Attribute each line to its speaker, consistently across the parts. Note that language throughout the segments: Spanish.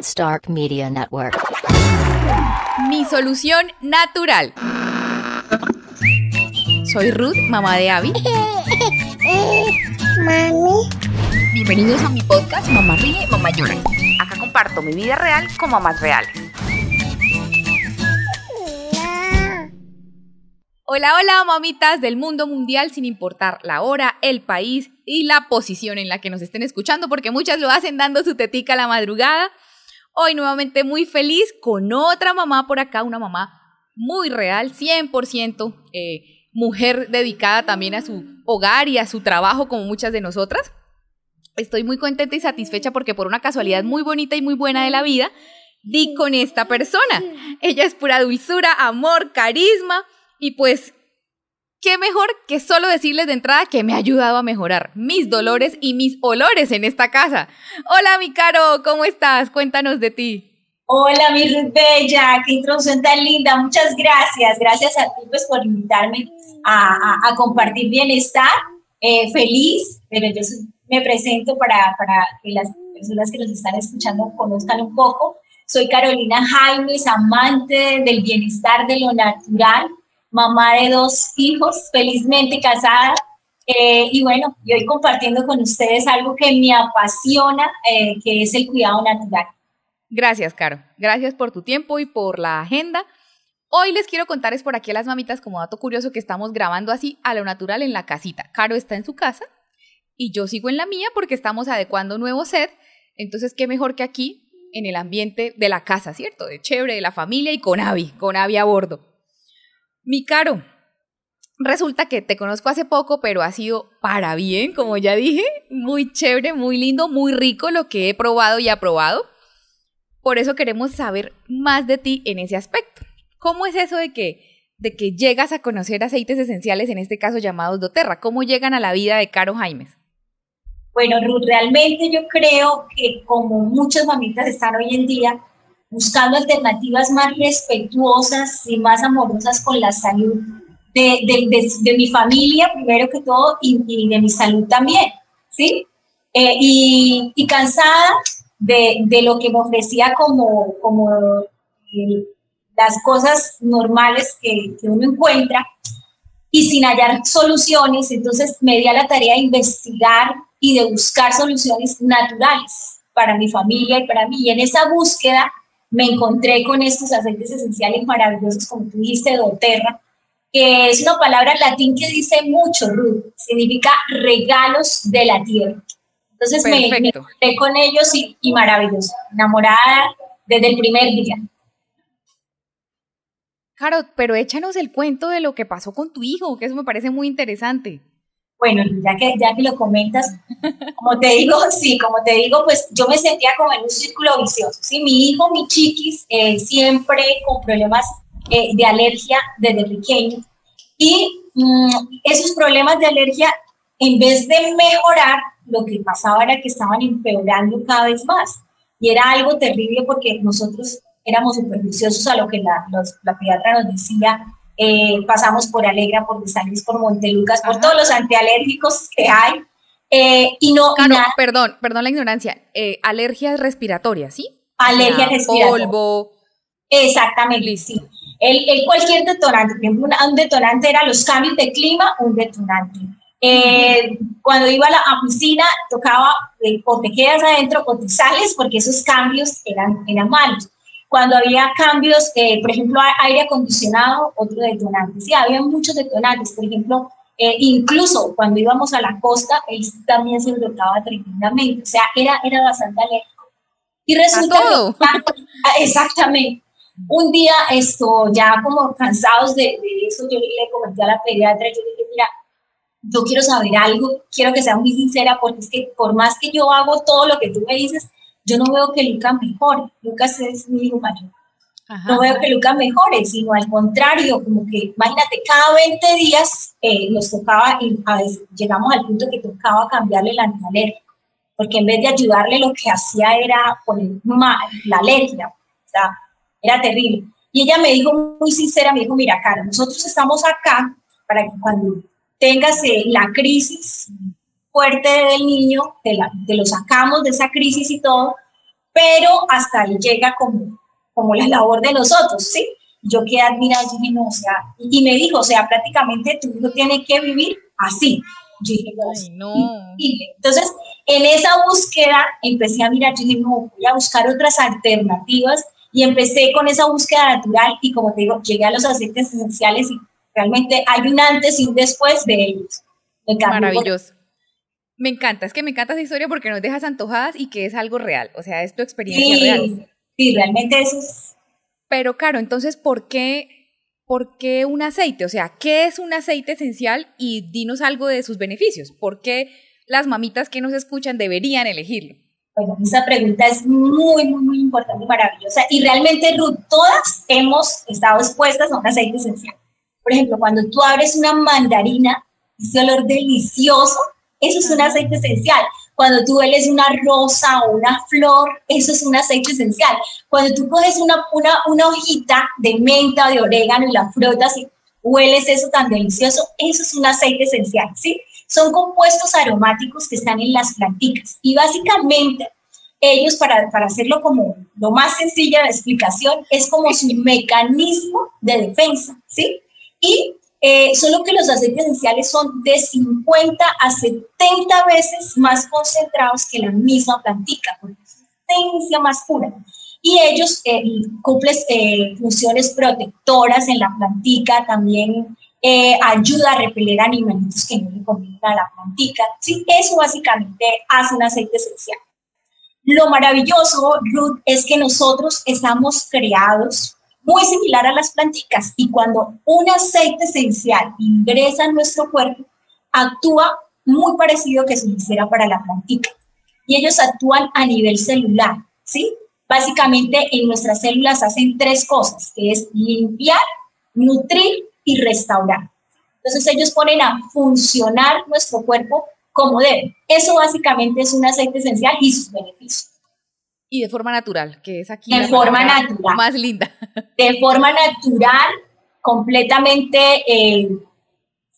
Speaker 1: Stark Media Network.
Speaker 2: Mi solución natural. Soy Ruth, mamá de Abby.
Speaker 3: Mami.
Speaker 2: Bienvenidos a mi podcast Mamá Ríe, Mamá Llora. Acá comparto mi vida real con mamás reales. Hola, hola, mamitas del mundo mundial, sin importar la hora, el país y la posición en la que nos estén escuchando, porque muchas lo hacen dando su tetica a la madrugada. Hoy nuevamente muy feliz con otra mamá por acá, una mamá muy real, 100% eh, mujer dedicada también a su hogar y a su trabajo como muchas de nosotras. Estoy muy contenta y satisfecha porque por una casualidad muy bonita y muy buena de la vida, di con esta persona. Ella es pura dulzura, amor, carisma y pues qué mejor que solo decirles de entrada que me ha ayudado a mejorar mis dolores y mis olores en esta casa. Hola, mi Caro, ¿cómo estás? Cuéntanos de ti.
Speaker 4: Hola, mi Ruth Bella, qué introducción tan linda. Muchas gracias. Gracias a ti pues, por invitarme a, compartir bienestar. Eh, feliz, pero yo me presento para, para que las personas que nos están escuchando conozcan un poco. Soy Carolina Jaimes, amante del bienestar de lo natural mamá de dos hijos, felizmente casada. Eh, y bueno, y hoy compartiendo con ustedes algo que me apasiona, eh, que es el cuidado natural.
Speaker 2: Gracias, Caro. Gracias por tu tiempo y por la agenda. Hoy les quiero contar es por aquí a las mamitas como dato curioso que estamos grabando así a lo natural en la casita. Caro está en su casa y yo sigo en la mía porque estamos adecuando nuevo set. Entonces, qué mejor que aquí en el ambiente de la casa, ¿cierto? De chévere, de la familia y con Avi, con Avi a bordo. Mi caro, resulta que te conozco hace poco, pero ha sido para bien, como ya dije, muy chévere, muy lindo, muy rico lo que he probado y aprobado. Por eso queremos saber más de ti en ese aspecto. ¿Cómo es eso de que, de que llegas a conocer aceites esenciales, en este caso llamados doTERRA? ¿Cómo llegan a la vida de Caro Jaimes?
Speaker 4: Bueno, Ruth, realmente yo creo que como muchas mamitas están hoy en día, buscando alternativas más respetuosas y más amorosas con la salud de, de, mi familia, primero que todo, y, de mi salud también, ¿sí? Eh, y, y, cansada de, lo que me ofrecía como, como las cosas normales que, que uno encuentra, y sin hallar soluciones, entonces me di a la tarea de investigar y de buscar soluciones naturales para mi familia y para mí. Y en esa búsqueda me encontré con estos aceites esenciales maravillosos, como tú dijiste, doTERRA, que es una palabra latín que dice mucho, Ruth, significa regalos de la tierra. Entonces me, encontré con ellos y, y maravilloso, enamorada desde el primer día.
Speaker 2: Caro, pero échanos el cuento de lo que pasó con tu hijo, que eso me parece muy interesante.
Speaker 4: Bueno, ya que, ya que lo comentas, como te digo, sí, como te digo, pues yo me sentía como en un círculo vicioso. Sí, mi hijo, mi chiquis, eh, siempre con problemas eh, de alergia desde pequeño. Y mm, esos problemas de alergia, en vez de mejorar, lo que pasaba era que estaban empeorando cada vez más. Y era algo terrible porque nosotros éramos súper viciosos a lo que la, la pediatra nos decía eh, pasamos por Alegra, por San por Montelucas, por todos los antialérgicos que hay. Eh, y no.
Speaker 2: perdón, perdón la ignorancia. Eh, alergias respiratorias, ¿sí?
Speaker 4: Alergia respiratoria.
Speaker 2: Polvo.
Speaker 4: Exactamente, sí. El, el, cualquier detonante, por ejemplo, un detonante era los cambios de clima, un detonante. cuando iba a la piscina, tocaba o te quedas adentro o te sales porque esos cambios eran, eran malos cuando había cambios, eh, por ejemplo, aire acondicionado, otro detonante. Sí, había muchos detonantes, por ejemplo, eh, incluso cuando íbamos a la costa, él también se brotaba tremendamente, o sea, era, era bastante alérgico. Y resulta
Speaker 2: todo?
Speaker 4: Ah, exactamente. Un día, esto, ya como cansados de, eso, yo le comenté a la pediatra, yo le dije, mira, yo quiero saber algo, quiero que sea muy sincera, porque es que por más que yo hago todo lo que tú me dices, yo no veo que Lucas mejore. Lucas es mi hijo mayor. No veo que Lucas mejore, sino al contrario, como que, imagínate, cada 20 días eh, nos tocaba, a veces, llegamos al punto que tocaba cambiarle el antialérgico, porque en vez de ayudarle, lo que hacía era poner la alergia, o sea, era terrible. Y ella me dijo muy sincera, me dijo, mira, cara, nosotros estamos acá para que cuando tengas eh, la crisis fuerte del niño, te, la, lo sacamos de esa crisis y todo, pero hasta ahí llega como, como la labor de nosotros, ¿sí? Yo quedé admirada, yo dije, no, o sea, y me dijo, o sea, prácticamente tu hijo tiene que vivir así. Yo dije, no, entonces, en esa búsqueda empecé a mirar, yo dije, no, voy a buscar otras alternativas y empecé con esa búsqueda natural y como te digo, llegué a los aceites esenciales y realmente hay un antes y un después de ellos.
Speaker 2: Maravilloso. Me encanta, es que me encanta esa historia porque nos dejas antojadas y que es algo real, o sea, es tu experiencia real.
Speaker 4: Sí, realmente eso es.
Speaker 2: Pero claro, entonces, ¿por qué, ¿por qué un aceite? O sea, ¿qué es un aceite esencial? Y dinos algo de sus beneficios. ¿Por qué las mamitas que nos escuchan deberían elegirlo?
Speaker 4: Bueno, esa pregunta es muy, muy, muy importante y maravillosa. Y realmente, Ruth, todas hemos estado expuestas a un aceite esencial. Por ejemplo, cuando tú abres una mandarina, ese olor delicioso, eso es un aceite esencial. Cuando tú hueles una rosa o una flor, eso es un aceite esencial. Cuando tú coges una, una, una hojita de menta o de orégano y la frotas y hueles eso tan delicioso, eso es un aceite esencial, ¿sí? Son compuestos aromáticos que están en las plantitas y básicamente ellos, para, para hacerlo como lo más sencilla de explicación, es como su mecanismo de defensa, ¿sí? Y eh, solo que los aceites esenciales son de 50 a 70 veces más concentrados que la misma plantica, es esencia más pura. Y ellos eh, cumplen eh, funciones protectoras en la plantica, también eh, ayuda a repeler animalitos que no le convienen a la plantica. Sí, eso básicamente hace un aceite esencial. Lo maravilloso, Ruth, es que nosotros estamos creados muy similar a las plantitas y cuando un aceite esencial ingresa en nuestro cuerpo, actúa muy parecido que si hiciera para la plantita. Y ellos actúan a nivel celular, ¿sí? Básicamente en nuestras células hacen tres cosas, que es limpiar, nutrir y restaurar. Entonces ellos ponen a funcionar nuestro cuerpo como debe. Eso básicamente es un aceite esencial y sus beneficios.
Speaker 2: Y de forma natural, que es aquí.
Speaker 4: De forma natural.
Speaker 2: Más linda.
Speaker 4: De forma natural, completamente eh,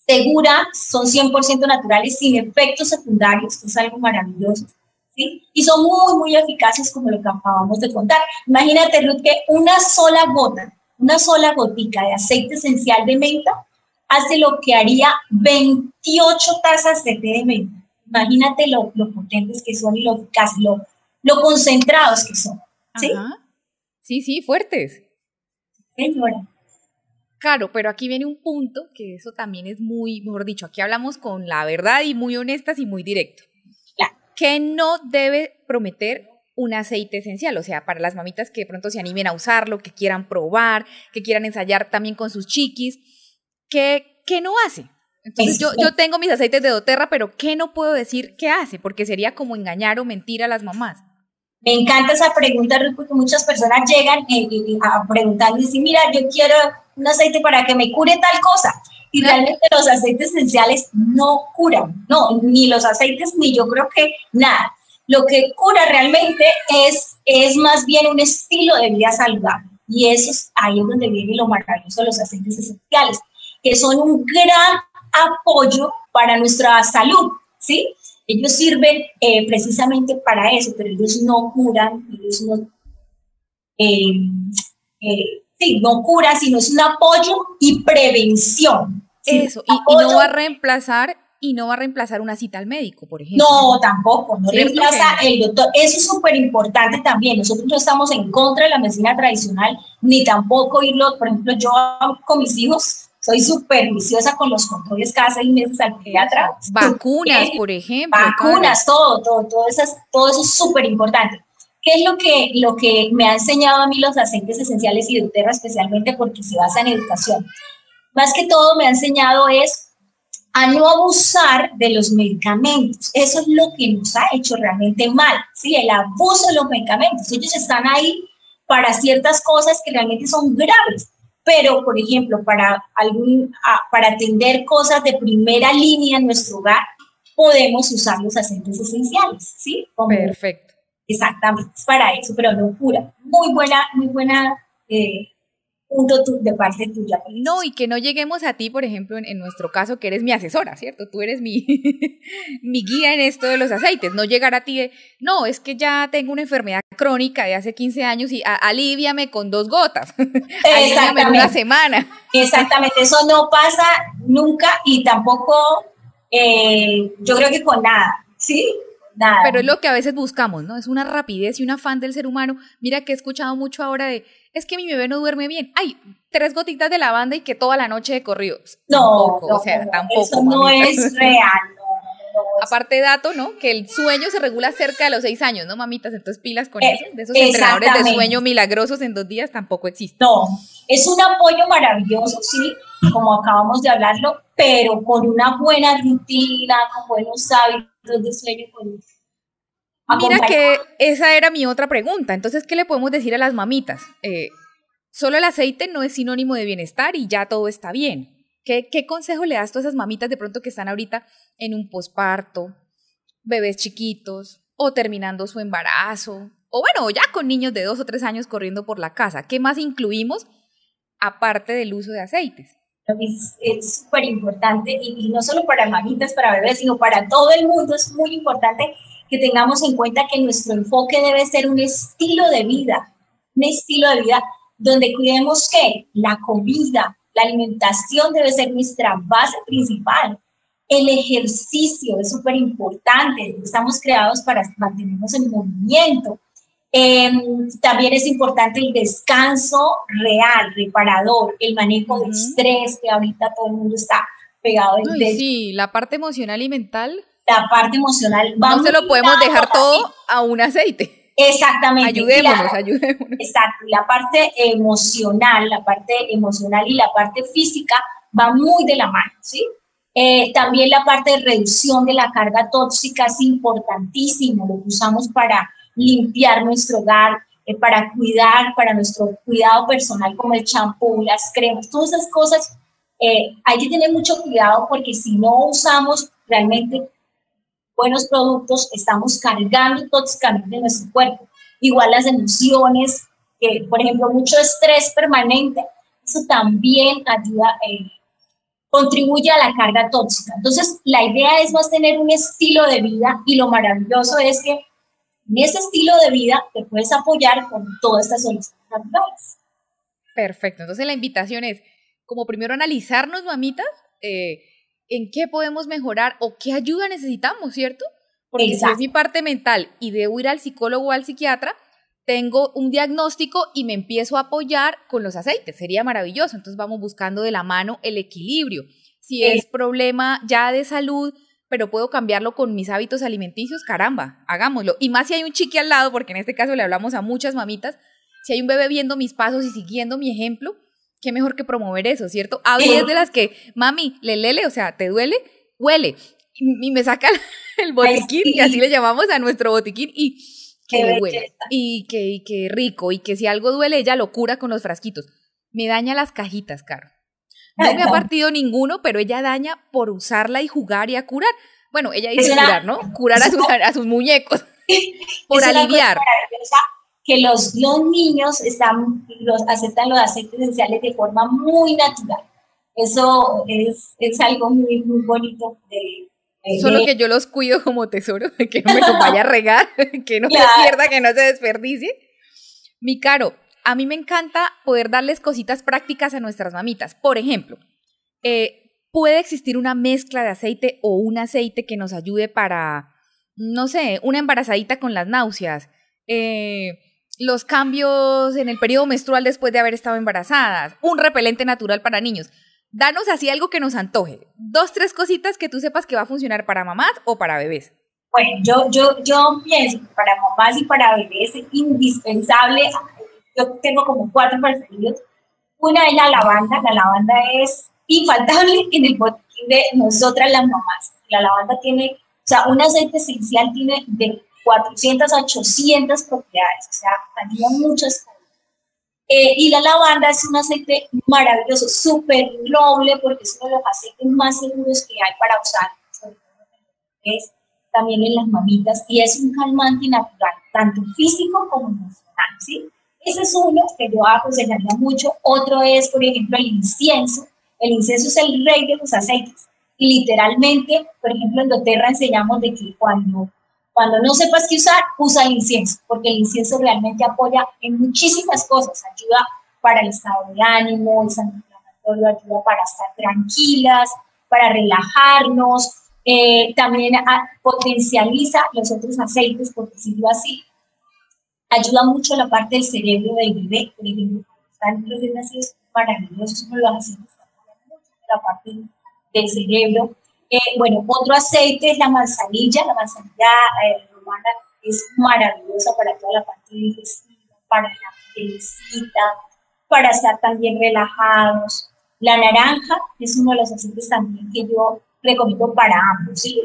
Speaker 4: segura, son 100% naturales, sin efectos secundarios, que es algo maravilloso. ¿sí? Y son muy, muy eficaces, como lo que acabamos de contar. Imagínate, Ruth, que una sola gota, una sola gotica de aceite esencial de menta hace lo que haría 28 tazas de té de menta. Imagínate lo, lo potentes que son y lo eficaces, lo lo concentrados que son. ¿Sí?
Speaker 2: Sí, sí, fuertes.
Speaker 4: Señora.
Speaker 2: Claro, pero aquí viene un punto que eso también es muy, mejor dicho, aquí hablamos con la verdad y muy honestas y muy directo.
Speaker 4: Claro.
Speaker 2: Que no debe prometer un aceite esencial, o sea, para las mamitas que de pronto se animen a usarlo, que quieran probar, que quieran ensayar también con sus chiquis, que, que no hace. Entonces yo, yo tengo mis aceites de doTERRA, pero ¿qué no puedo decir qué hace? Porque sería como engañar o mentir a las mamás.
Speaker 4: Me encanta esa pregunta, Ruth, porque muchas personas llegan a preguntar y dicen, mira, yo quiero un aceite para que me cure tal cosa. Y realmente los aceites esenciales no curan, no, ni los aceites, ni yo creo que nada. Lo que cura realmente es, es más bien un estilo de vida saludable. Y eso es ahí es donde viene lo maravilloso de los aceites esenciales, que son un gran apoyo para nuestra salud, ¿sí? Ellos sirven eh, precisamente para eso, pero ellos no curan, ellos no, eh, eh, sí, no curan, sino es un apoyo y prevención.
Speaker 2: Eso, y, no va a reemplazar y no va a reemplazar una cita al médico, por ejemplo.
Speaker 4: No, tampoco, no reemplaza el doctor. Eso es súper importante también. Nosotros no estamos en contra de la medicina tradicional, ni tampoco irlo, por ejemplo, yo con mis hijos soy súper viciosa con los controles cada seis meses al pediatra.
Speaker 2: Vacunas, por ejemplo.
Speaker 4: Vacunas, todo, todo, todo, todo eso es súper importante. ¿Qué es lo que, lo que me ha enseñado a mí los aceites esenciales y de Terra, especialmente porque se basa en educación? Más que todo me ha enseñado es a no abusar de los medicamentos. Eso es lo que nos ha hecho realmente mal, ¿sí? El abuso de los medicamentos. Ellos están ahí para ciertas cosas que realmente son graves pero por ejemplo, para, algún, para atender cosas de primera línea en nuestro hogar, podemos usar los aceites esenciales, ¿sí?
Speaker 2: Perfecto.
Speaker 4: Exactamente, es para eso, pero no cura. Muy buena, muy buena, eh, punto de parte tuya.
Speaker 2: No, y que no lleguemos a ti, por ejemplo, en, nuestro caso, que eres mi asesora, ¿cierto? Tú eres mi, mi guía en esto de los aceites. No llegar a ti de, no, es que ya tengo una enfermedad crónica de hace 15 años y aliviame con dos gotas. aliviame en una semana.
Speaker 4: Exactamente, eso no pasa nunca y tampoco, eh, yo creo que con nada, ¿sí? Nada.
Speaker 2: Pero es lo que a veces buscamos, ¿no? Es una rapidez y un afán del ser humano. Mira que he escuchado mucho ahora de, es que mi bebé no duerme bien. Ay, tres gotitas de lavanda y que toda la noche de corrido.
Speaker 4: No, o sea, tampoco. Eso no es real.
Speaker 2: Aparte dato, ¿no? Que el sueño se regula cerca de los seis años, ¿no, mamitas? Entonces pilas con eso. De esos entrenadores de sueño milagrosos en dos días tampoco existen.
Speaker 4: No, es un apoyo maravilloso, sí, como acabamos de hablarlo, pero con una buena rutina, con buenos hábitos de sueño, con
Speaker 2: Mira que esa era mi otra pregunta. Entonces, ¿qué le podemos decir a las mamitas? Eh, solo el aceite no es sinónimo de bienestar y ya todo está bien. ¿Qué, ¿Qué, consejo le das a esas mamitas de pronto que están ahorita en un posparto, bebés chiquitos o terminando su embarazo? O bueno, ya con niños de dos o tres años corriendo por la casa. ¿Qué más incluimos aparte del uso de aceites?
Speaker 4: Es súper importante y, y no solo para mamitas, para bebés, sino para todo el mundo. Es muy importante que tengamos en cuenta que nuestro enfoque debe ser un estilo de vida, un estilo de vida donde cuidemos que la comida, la alimentación debe ser nuestra base principal. El ejercicio es súper importante, estamos creados para mantenernos en movimiento. Em, también es importante el descanso real, reparador, el manejo de estrés, que ahorita todo el mundo está pegado.
Speaker 2: En sí, la parte emocional y mental
Speaker 4: la parte emocional.
Speaker 2: no se lo podemos dejar todo a un aceite.
Speaker 4: Exactamente.
Speaker 2: Ayudémonos, ayudémonos.
Speaker 4: Exacto, la parte emocional, la parte emocional y la parte física va muy de la mano, ¿sí? Eh, también la parte de reducción de la carga tóxica es importantísimo, lo usamos para limpiar nuestro hogar, eh, para cuidar, para nuestro cuidado personal como el champú, las cremas, todas esas cosas. Eh, hay que tener mucho cuidado porque si no usamos realmente buenos productos, estamos cargando tóxicamente nuestro cuerpo. Igual las emociones, que por ejemplo mucho estrés permanente, eso también ayuda, eh, contribuye a la carga tóxica. Entonces, la idea es más tener un estilo de vida y lo maravilloso es que en ese estilo de vida te puedes apoyar con todas estas soluciones naturales.
Speaker 2: Perfecto. Entonces, la invitación es, como primero analizarnos, mamitas, eh, en qué podemos mejorar o qué ayuda necesitamos, ¿cierto? Porque si es mi parte mental y debo ir al psicólogo o al psiquiatra, tengo un diagnóstico y me empiezo a apoyar con los aceites. Sería maravilloso. Entonces vamos buscando de la mano el equilibrio. Si es problema ya de salud, pero puedo cambiarlo con mis hábitos alimenticios, caramba, hagámoslo. Y más si hay un chiqui al lado, porque en este caso le hablamos a muchas mamitas, si hay un bebé viendo mis pasos y siguiendo mi ejemplo, qué mejor que promover eso, ¿cierto? A es de las que, mami, le lele, o sea, ¿te duele? Huele. Y, me saca el botiquín, y así le llamamos a nuestro botiquín, y que le huele. Y que, que rico, y que si algo duele, ella lo cura con los frasquitos. Me daña las cajitas, Caro. No me ha partido ninguno, pero ella daña por usarla y jugar y a curar. Bueno, ella dice curar, ¿no? Curar a sus, a sus muñecos. por aliviar
Speaker 4: que los, los niños están, los, aceptan los aceites esenciales de forma muy natural. Eso es, es algo muy, muy bonito de,
Speaker 2: Solo que yo los cuido como tesoro, que no me lo vaya a regar, que no se pierda, que no se desperdicie. Mi caro, a mí me encanta poder darles cositas prácticas a nuestras mamitas. Por ejemplo, eh, puede existir una mezcla de aceite o un aceite que nos ayude para, no sé, una embarazadita con las náuseas. Eh, los cambios en el periodo menstrual después de haber estado embarazadas, un repelente natural para niños. Danos así algo que nos antoje. Dos, tres cositas que tú sepas que va a funcionar para mamás o para bebés.
Speaker 4: Bueno, yo, yo, yo pienso que para mamás y para bebés es indispensable. Yo tengo como cuatro preferidos. Una es la lavanda. La lavanda es infaltable en el botiquín de nosotras las mamás. La lavanda tiene, o sea, un aceite esencial tiene de 400 a 800 propiedades, o sea, ayuda muchas. Eh, y la lavanda es un aceite maravilloso, súper noble, porque es uno de los aceites más seguros que hay para usar, es también en las mamitas, y es un calmante natural, tanto físico como emocional, ¿sí? Ese es uno que yo aconsejaría mucho. Otro es, por ejemplo, el incienso. El incienso es el rey de los aceites. Y literalmente, por ejemplo, en doTERRA enseñamos de que cuando, cuando no sepas qué usar, usa el incienso, porque el incienso realmente apoya en muchísimas cosas. Ayuda para el estado de ánimo, es antiinflamatorio, ayuda para estar tranquilas, para relajarnos, eh, también potencializa los otros aceites, por decirlo así. Ayuda mucho la parte del cerebro del bebé, por ejemplo, están los nacidos maravillosos, los aceites mucho la parte del cerebro. Eh, bueno, otro aceite es la manzanilla, la manzanilla eh, romana es maravillosa para toda la parte digestiva, para la felicita, para estar también relajados. La naranja es uno de los aceites también que yo recomiendo para ambos. ¿sí?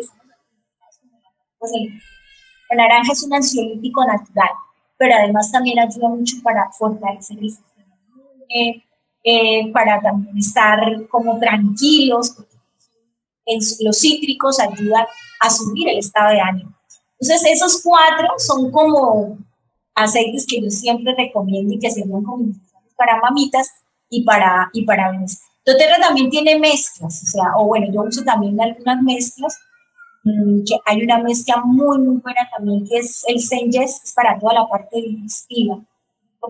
Speaker 4: La naranja es un ansiolítico natural, pero además también ayuda mucho para fortalecer el sistema inmune, eh, para también estar como tranquilos, porque los cítricos ayudan a subir el estado de ánimo. Entonces, esos cuatro son como aceites que yo siempre recomiendo y que sirven como para mamitas y para, y para bebés. doTERRA también tiene mezclas, o sea, o bueno, yo uso también algunas mezclas, mm, que hay una mezcla muy, muy buena también, que es el Senjes, es para toda la parte digestiva,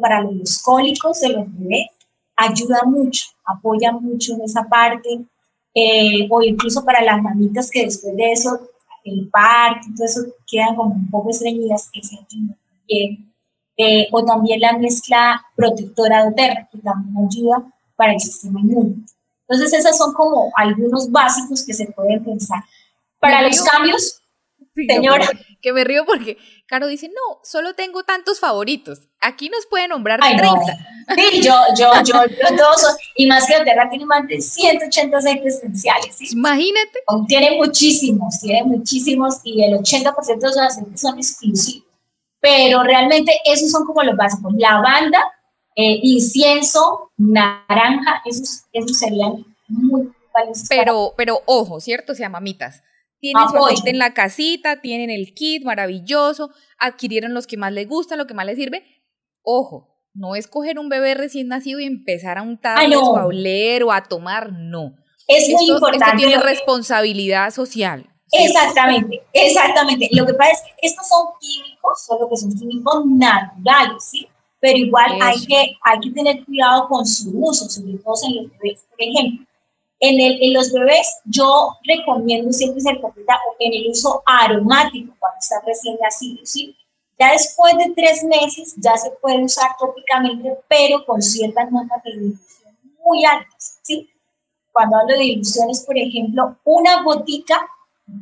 Speaker 4: para los cólicos de los bebés, ayuda mucho, apoya mucho en esa parte, eh, o incluso para las mamitas que después de eso, el parto, todo eso quedan como un poco estreñidas, que se bien eh, o también la mezcla protectora de Terra, que también ayuda para el sistema inmune. Entonces, esas son como algunos básicos que se pueden pensar. Para los cambios, señora.
Speaker 2: que me río porque Caro dice, no, solo tengo tantos favoritos. Aquí nos puede nombrar 30.
Speaker 4: Sí, yo, yo, yo, yo todos, y más que Terra tiene más de 180 aceites esenciales. ¿sí?
Speaker 2: Imagínate.
Speaker 4: Tiene muchísimos, tiene muchísimos, y el 80% de los aceites son exclusivos pero realmente esos son como los básicos. Lavanda, eh, incienso, naranja, esos, esos serían muy valiosos.
Speaker 2: Pero, pero ojo, ¿cierto? O sea, mamitas. Tienen su aceite en la casita, tienen el kit maravilloso, adquirieron los que más les gustan, lo que más les sirve. Ojo, no es coger un bebé recién nacido y empezar a untarles o a oler o a tomar, no.
Speaker 4: Es muy importante.
Speaker 2: Esto tiene responsabilidad social.
Speaker 4: Exactamente, exactamente. Lo que pasa es que estos son químicos, solo que son químicos naturales, ¿sí? Pero igual hay que, hay que tener cuidado con su uso, sobre todo en los bebés. Por ejemplo, en, los bebés yo recomiendo siempre ser completa en el uso aromático cuando está recién nacido, ¿sí? Ya después de tres meses ya se puede usar tópicamente, pero con ciertas notas de dilución muy altas, ¿sí? Cuando hablo de diluciones, por ejemplo, una gotica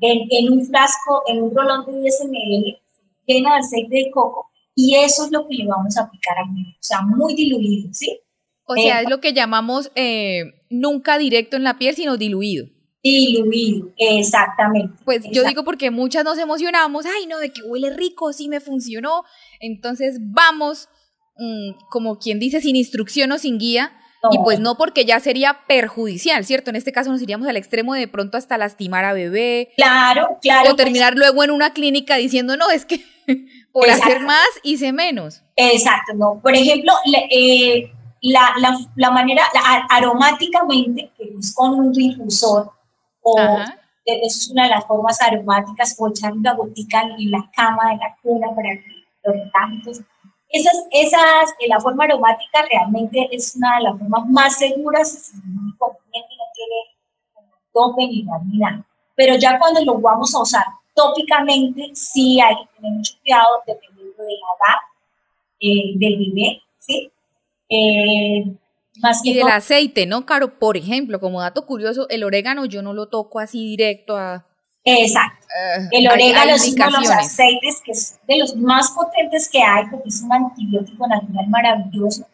Speaker 4: en, un frasco, en un rolón de 10 ml, llena de aceite de coco, y eso es lo que le vamos a aplicar al niño, o sea, muy diluido, ¿sí?
Speaker 2: O sea, es lo que llamamos eh, nunca directo en la piel, sino diluido.
Speaker 4: Diluido, exactamente.
Speaker 2: Pues yo digo porque muchas nos emocionamos, ay no, de que huele rico, sí me funcionó. Entonces vamos, mm, como quien dice, sin instrucción o sin guía, y pues no porque ya sería perjudicial, ¿cierto? En este caso nos iríamos al extremo de pronto hasta lastimar a bebé.
Speaker 4: Claro, claro.
Speaker 2: O terminar luego en una clínica diciendo, no, es que por hacer más hice menos.
Speaker 4: Exacto, no. Por ejemplo, eh, la, la, la, manera, aromáticamente, que es con un difusor, o es una de las formas aromáticas, o echar una gotica en la cama de la cuna para que los tantos esas, esas, eh, la forma aromática realmente es una de las formas más seguras, si no tiene tope ni nada. Pero ya cuando lo vamos a usar tópicamente, sí hay que tener mucho cuidado dependiendo de la edad eh, del bebé, ¿sí?
Speaker 2: Eh, más y del aceite, ¿no, Caro? Por ejemplo, como dato curioso, el orégano yo no lo toco así directo a,
Speaker 4: Exacto. Eh, el orégano es uno de los aceites que es de los más potentes que hay porque es un antibiótico natural maravilloso.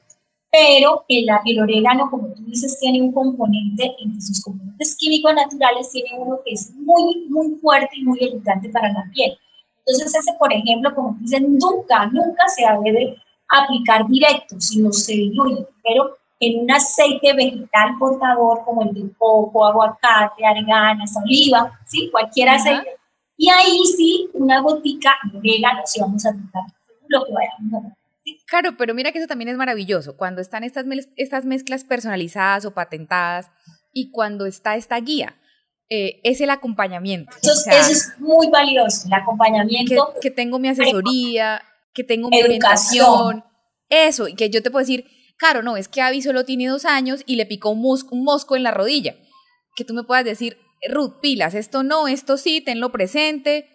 Speaker 4: Pero el, el orégano, como tú dices, tiene un componente, entre sus componentes químicos naturales, tiene uno que es muy, muy fuerte y muy irritante para la piel. Entonces, ese, por ejemplo, como dicen, nunca, nunca se debe aplicar directo, sino se diluye. Pero en un aceite vegetal portador como el de coco, aguacate, arganas, oliva, ¿sí? cualquier aceite. Y ahí sí, una gotica de orégano si vamos a aplicar lo que vayamos a
Speaker 2: Claro, pero mira que eso también es maravilloso, cuando están estas, estas mezclas personalizadas o patentadas y cuando está esta guía. Eh, es el acompañamiento.
Speaker 4: Eso, es muy valioso, el acompañamiento.
Speaker 2: Que, tengo mi asesoría, que tengo mi orientación. Eso, y que yo te puedo decir, claro, no, es que Avi solo tiene dos años y le picó un mosco, un mosco en la rodilla. Que tú me puedas decir, Ruth, pilas, esto no, esto sí, tenlo presente,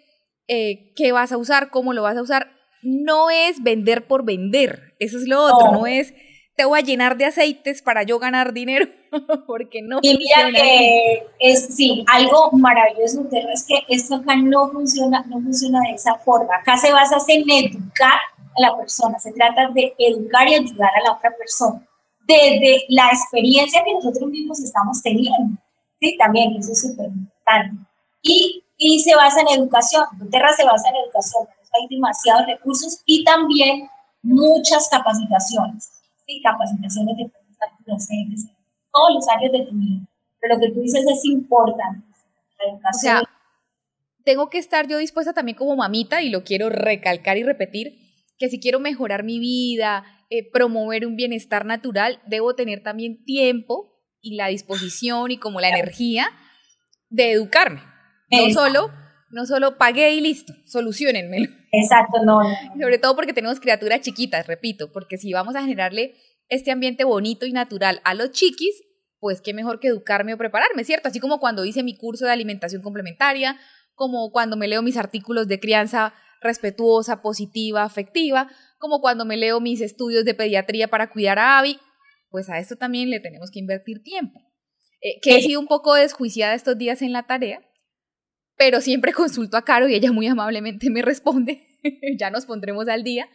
Speaker 2: eh, qué vas a usar, cómo lo vas a usar no es vender por vender, eso es lo otro, no, es te voy a llenar de aceites para yo ganar dinero, porque no.
Speaker 4: Y mira que es, sí, algo maravilloso es que esto acá no funciona, no funciona de esa forma. Acá se basa en educar a la persona, se trata de educar y ayudar a la otra persona desde la experiencia que nosotros mismos estamos teniendo. Sí, también, eso es súper importante. Y, y se basa en educación, Terra se basa en educación, hay demasiados recursos y también muchas capacitaciones, ¿sí? capacitaciones de docentes, todos los años de tu vida. Pero lo que tú dices es importante.
Speaker 2: O sea, tengo que estar yo dispuesta también como mamita, y lo quiero recalcar y repetir, que si quiero mejorar mi vida, eh, promover un bienestar natural, debo tener también tiempo y la disposición y como la energía de educarme. No solo no solo pagué y listo, solucionenmelo.
Speaker 4: Exacto, no,
Speaker 2: Sobre todo porque tenemos criaturas chiquitas, repito, porque si vamos a generarle este ambiente bonito y natural a los chiquis, pues qué mejor que educarme o prepararme, ¿cierto? Así como cuando hice mi curso de alimentación complementaria, como cuando me leo mis artículos de crianza respetuosa, positiva, afectiva, como cuando me leo mis estudios de pediatría para cuidar a Abby, pues a esto también le tenemos que invertir tiempo. Eh, que he sido un poco desjuiciada estos días en la tarea, pero siempre consulto a Caro y ella muy amablemente me responde, ya nos pondremos al día.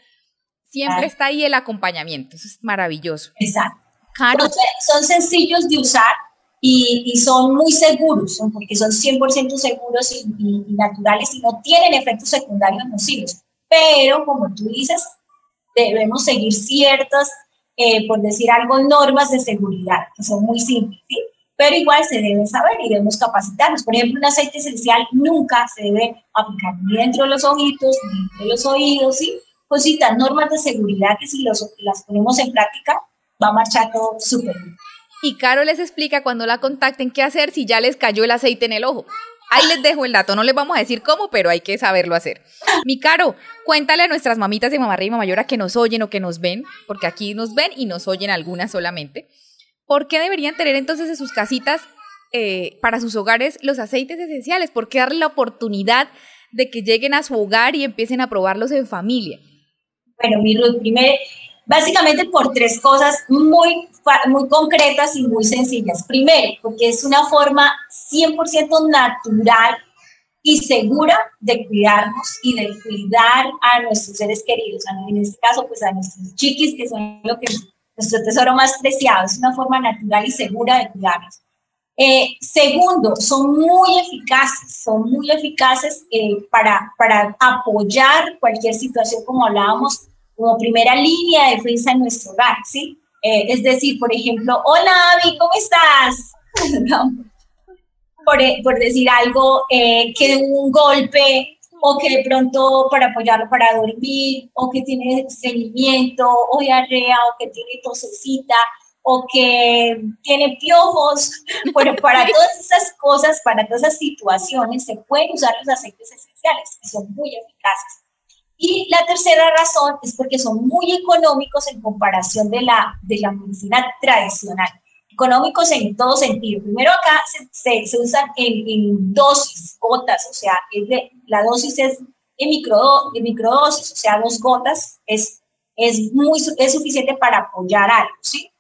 Speaker 2: Siempre está ahí el acompañamiento, eso es maravilloso.
Speaker 4: Exacto. Caro. Son, sencillos de usar y, son muy seguros, porque son 100% seguros y, naturales y no tienen efectos secundarios nocivos. Pero, como tú dices, debemos seguir ciertas, eh, por decir algo, normas de seguridad, que son muy simples. ¿sí? pero igual se debe saber y debemos capacitarnos. Por ejemplo, un aceite esencial nunca se debe aplicar ni dentro de los ojitos, ni dentro de los oídos, ¿sí? Cositas, normas de seguridad que si los, las ponemos en práctica, va a marchar todo súper bien.
Speaker 2: Y Caro les explica cuando la contacten qué hacer si ya les cayó el aceite en el ojo. Ahí les dejo el dato, no les vamos a decir cómo, pero hay que saberlo hacer. Mi Caro, cuéntale a nuestras mamitas de mamá y mamá que nos oyen o que nos ven, porque aquí nos ven y nos oyen algunas solamente. ¿Por qué deberían tener entonces en sus casitas, eh, para sus hogares, los aceites esenciales? ¿Por qué darle la oportunidad de que lleguen a su hogar y empiecen a probarlos en familia?
Speaker 4: Bueno, mi Ruth, primero, básicamente por tres cosas muy, muy concretas y muy sencillas. Primero, porque es una forma 100% natural y segura de cuidarnos y de cuidar a nuestros seres queridos, en este caso, pues a nuestros chiquis, que son lo que nuestro tesoro más preciado, es una forma natural y segura de cuidarlos. Eh, segundo, son muy eficaces, son muy eficaces eh, para, para apoyar cualquier situación, como hablábamos, como primera línea de defensa en nuestro hogar, ¿sí? Eh, es decir, por ejemplo, hola Abby, ¿cómo estás? por, por, decir algo, que un golpe o que de pronto para apoyarlo para dormir, o que tiene estreñimiento, o diarrea, o que tiene tosecita, o que tiene piojos. Bueno, para todas esas cosas, para todas esas situaciones, se pueden usar los aceites esenciales, que son muy eficaces. Y la tercera razón es porque son muy económicos en comparación de la, de la medicina tradicional económicos en todo sentido. Primero acá se, se, usan en, dosis, gotas, o sea, es de, la dosis es en, micro, en microdosis, o sea, dos gotas es, es, muy, es suficiente para apoyar algo, ¿sí?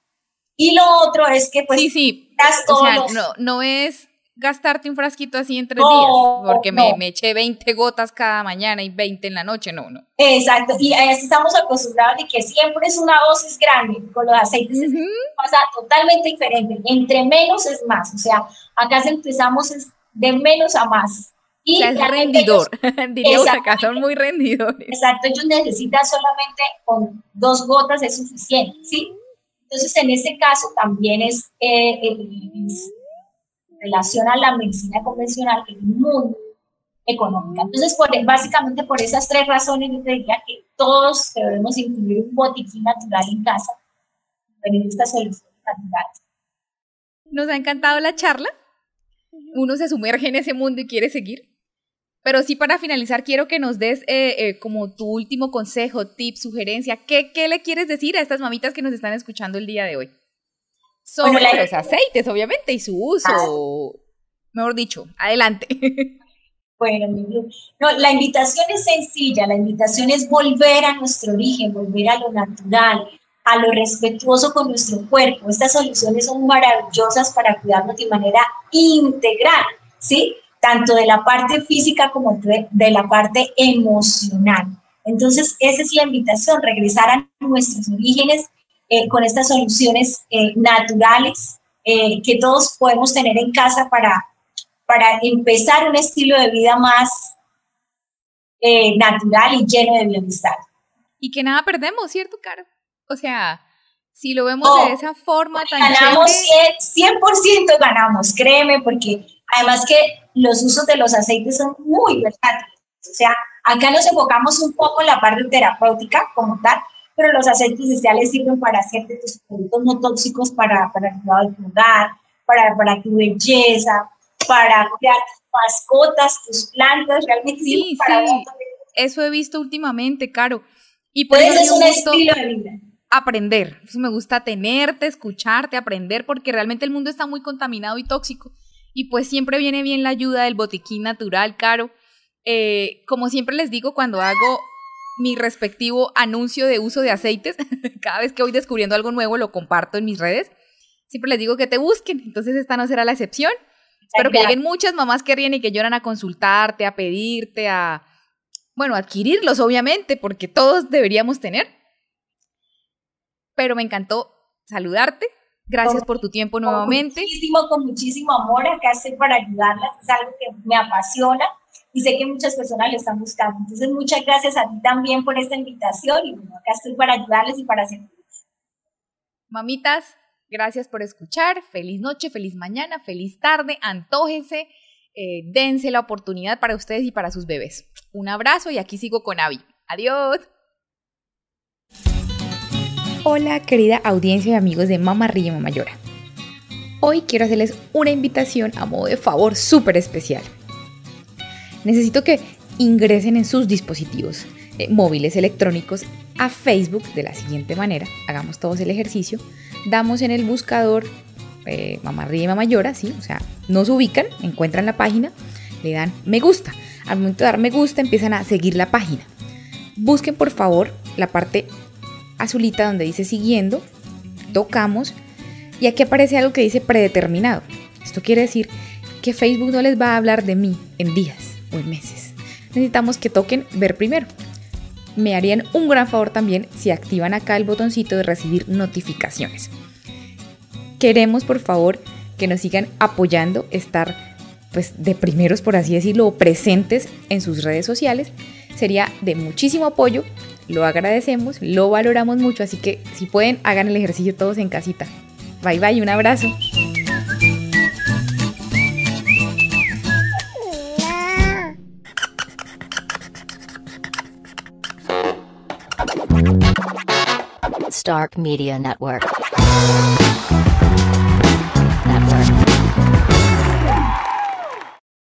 Speaker 4: Y lo otro es que pues...
Speaker 2: Sí, sí, o sea, no, no es gastarte un frasquito así en tres días, porque me, me, eché 20 gotas cada mañana y 20 en la noche, no, no.
Speaker 4: Exacto, y estamos acostumbrados de que siempre es una dosis grande, con los aceites pasa totalmente diferente, entre menos es más, o sea, acá empezamos de menos a más.
Speaker 2: Y o sea, es rendidor, diríamos acá, son muy rendidores.
Speaker 4: Exacto, ellos necesitan solamente con dos gotas es suficiente, ¿sí? Entonces, en ese caso también es, eh, relación a la medicina convencional es muy económica. Entonces, por, básicamente por esas tres razones, yo diría que todos debemos incluir un botiquín natural en casa, tener estas soluciones naturales.
Speaker 2: Nos ha encantado la charla. Uno se sumerge en ese mundo y quiere seguir. Pero sí, para finalizar, quiero que nos des eh, eh, como tu último consejo, tip, sugerencia. ¿Qué, ¿Qué le quieres decir a estas mamitas que nos están escuchando el día de hoy? Sobre los aceites, obviamente, y su uso. Ah. Mejor dicho, adelante.
Speaker 4: Bueno, no, la invitación es sencilla, la invitación es volver a nuestro origen, volver a lo natural, a lo respetuoso con nuestro cuerpo. Estas soluciones son maravillosas para cuidarnos de manera integral, ¿sí? Tanto de la parte física como de, la parte emocional. Entonces, esa es la invitación, regresar a nuestros orígenes eh, con estas soluciones eh, naturales eh, que todos podemos tener en casa para para empezar un estilo de vida más eh, natural y lleno de bienestar.
Speaker 2: Y que nada perdemos, ¿cierto, Caro? O sea, si lo vemos de esa forma tan
Speaker 4: Ganamos 100%, 100 ganamos, créeme, porque además que los usos de los aceites son muy versátiles. O sea, acá nos enfocamos un poco en la parte terapéutica como tal, pero los aceites esenciales sirven para hacerte tus productos no tóxicos para, para el cuidado del hogar, para, para tu belleza, para crear tus mascotas, tus plantas, realmente
Speaker 2: sí,
Speaker 4: para
Speaker 2: sí. Eso he visto últimamente, Caro. Y por eso
Speaker 4: es un estilo de vida.
Speaker 2: Aprender. Eso me gusta tenerte, escucharte, aprender, porque realmente el mundo está muy contaminado y tóxico. Y pues siempre viene bien la ayuda del botiquín natural, Caro. Eh, como siempre les digo, cuando hago mi respectivo anuncio de uso de aceites, cada vez que voy descubriendo algo nuevo lo comparto en mis redes. Siempre les digo que te busquen, entonces esta no será la excepción. Espero que lleguen muchas mamás que ríen y que lloran a consultarte, a pedirte, a, bueno, adquirirlos, obviamente, porque todos deberíamos tener. Pero me encantó saludarte. Gracias por tu tiempo nuevamente.
Speaker 4: muchísimo, con muchísimo amor. Acá estoy para ayudarlas. Es algo que me apasiona y sé que muchas personas lo están buscando. Entonces, muchas gracias a ti también por esta invitación y bueno, acá estoy para ayudarles y para servirles.
Speaker 2: Mamitas, Gracias por escuchar. Feliz noche, feliz mañana, feliz tarde. Antójense, eh, dense la oportunidad para ustedes y para sus bebés. Un abrazo y aquí sigo con Avi. Adiós. Hola, querida audiencia y amigos de Mamá Ríe Mamá Llora. Hoy quiero hacerles una invitación a modo de favor súper especial. Necesito que ingresen en sus dispositivos eh, móviles electrónicos a Facebook de la siguiente manera. Hagamos todos el ejercicio damos en el buscador eh, Mamá Ríe Mamá Llora, ¿sí? O sea, nos ubican, encuentran la página, le dan me gusta. Al momento de dar me gusta empiezan a seguir la página. Busquen por favor la parte azulita donde dice siguiendo, tocamos y aquí aparece algo que dice predeterminado. Esto quiere decir que Facebook no les va a hablar de mí en días o en meses. Necesitamos que toquen ver primero me harían un gran favor también si activan acá el botoncito de recibir notificaciones. Queremos por favor que nos sigan apoyando, estar pues de primeros por así decirlo, presentes en sus redes sociales. Sería de muchísimo apoyo, lo agradecemos, lo valoramos mucho, así que si pueden hagan el ejercicio todos en casita. Bye bye, un abrazo.
Speaker 1: Stark Media Network.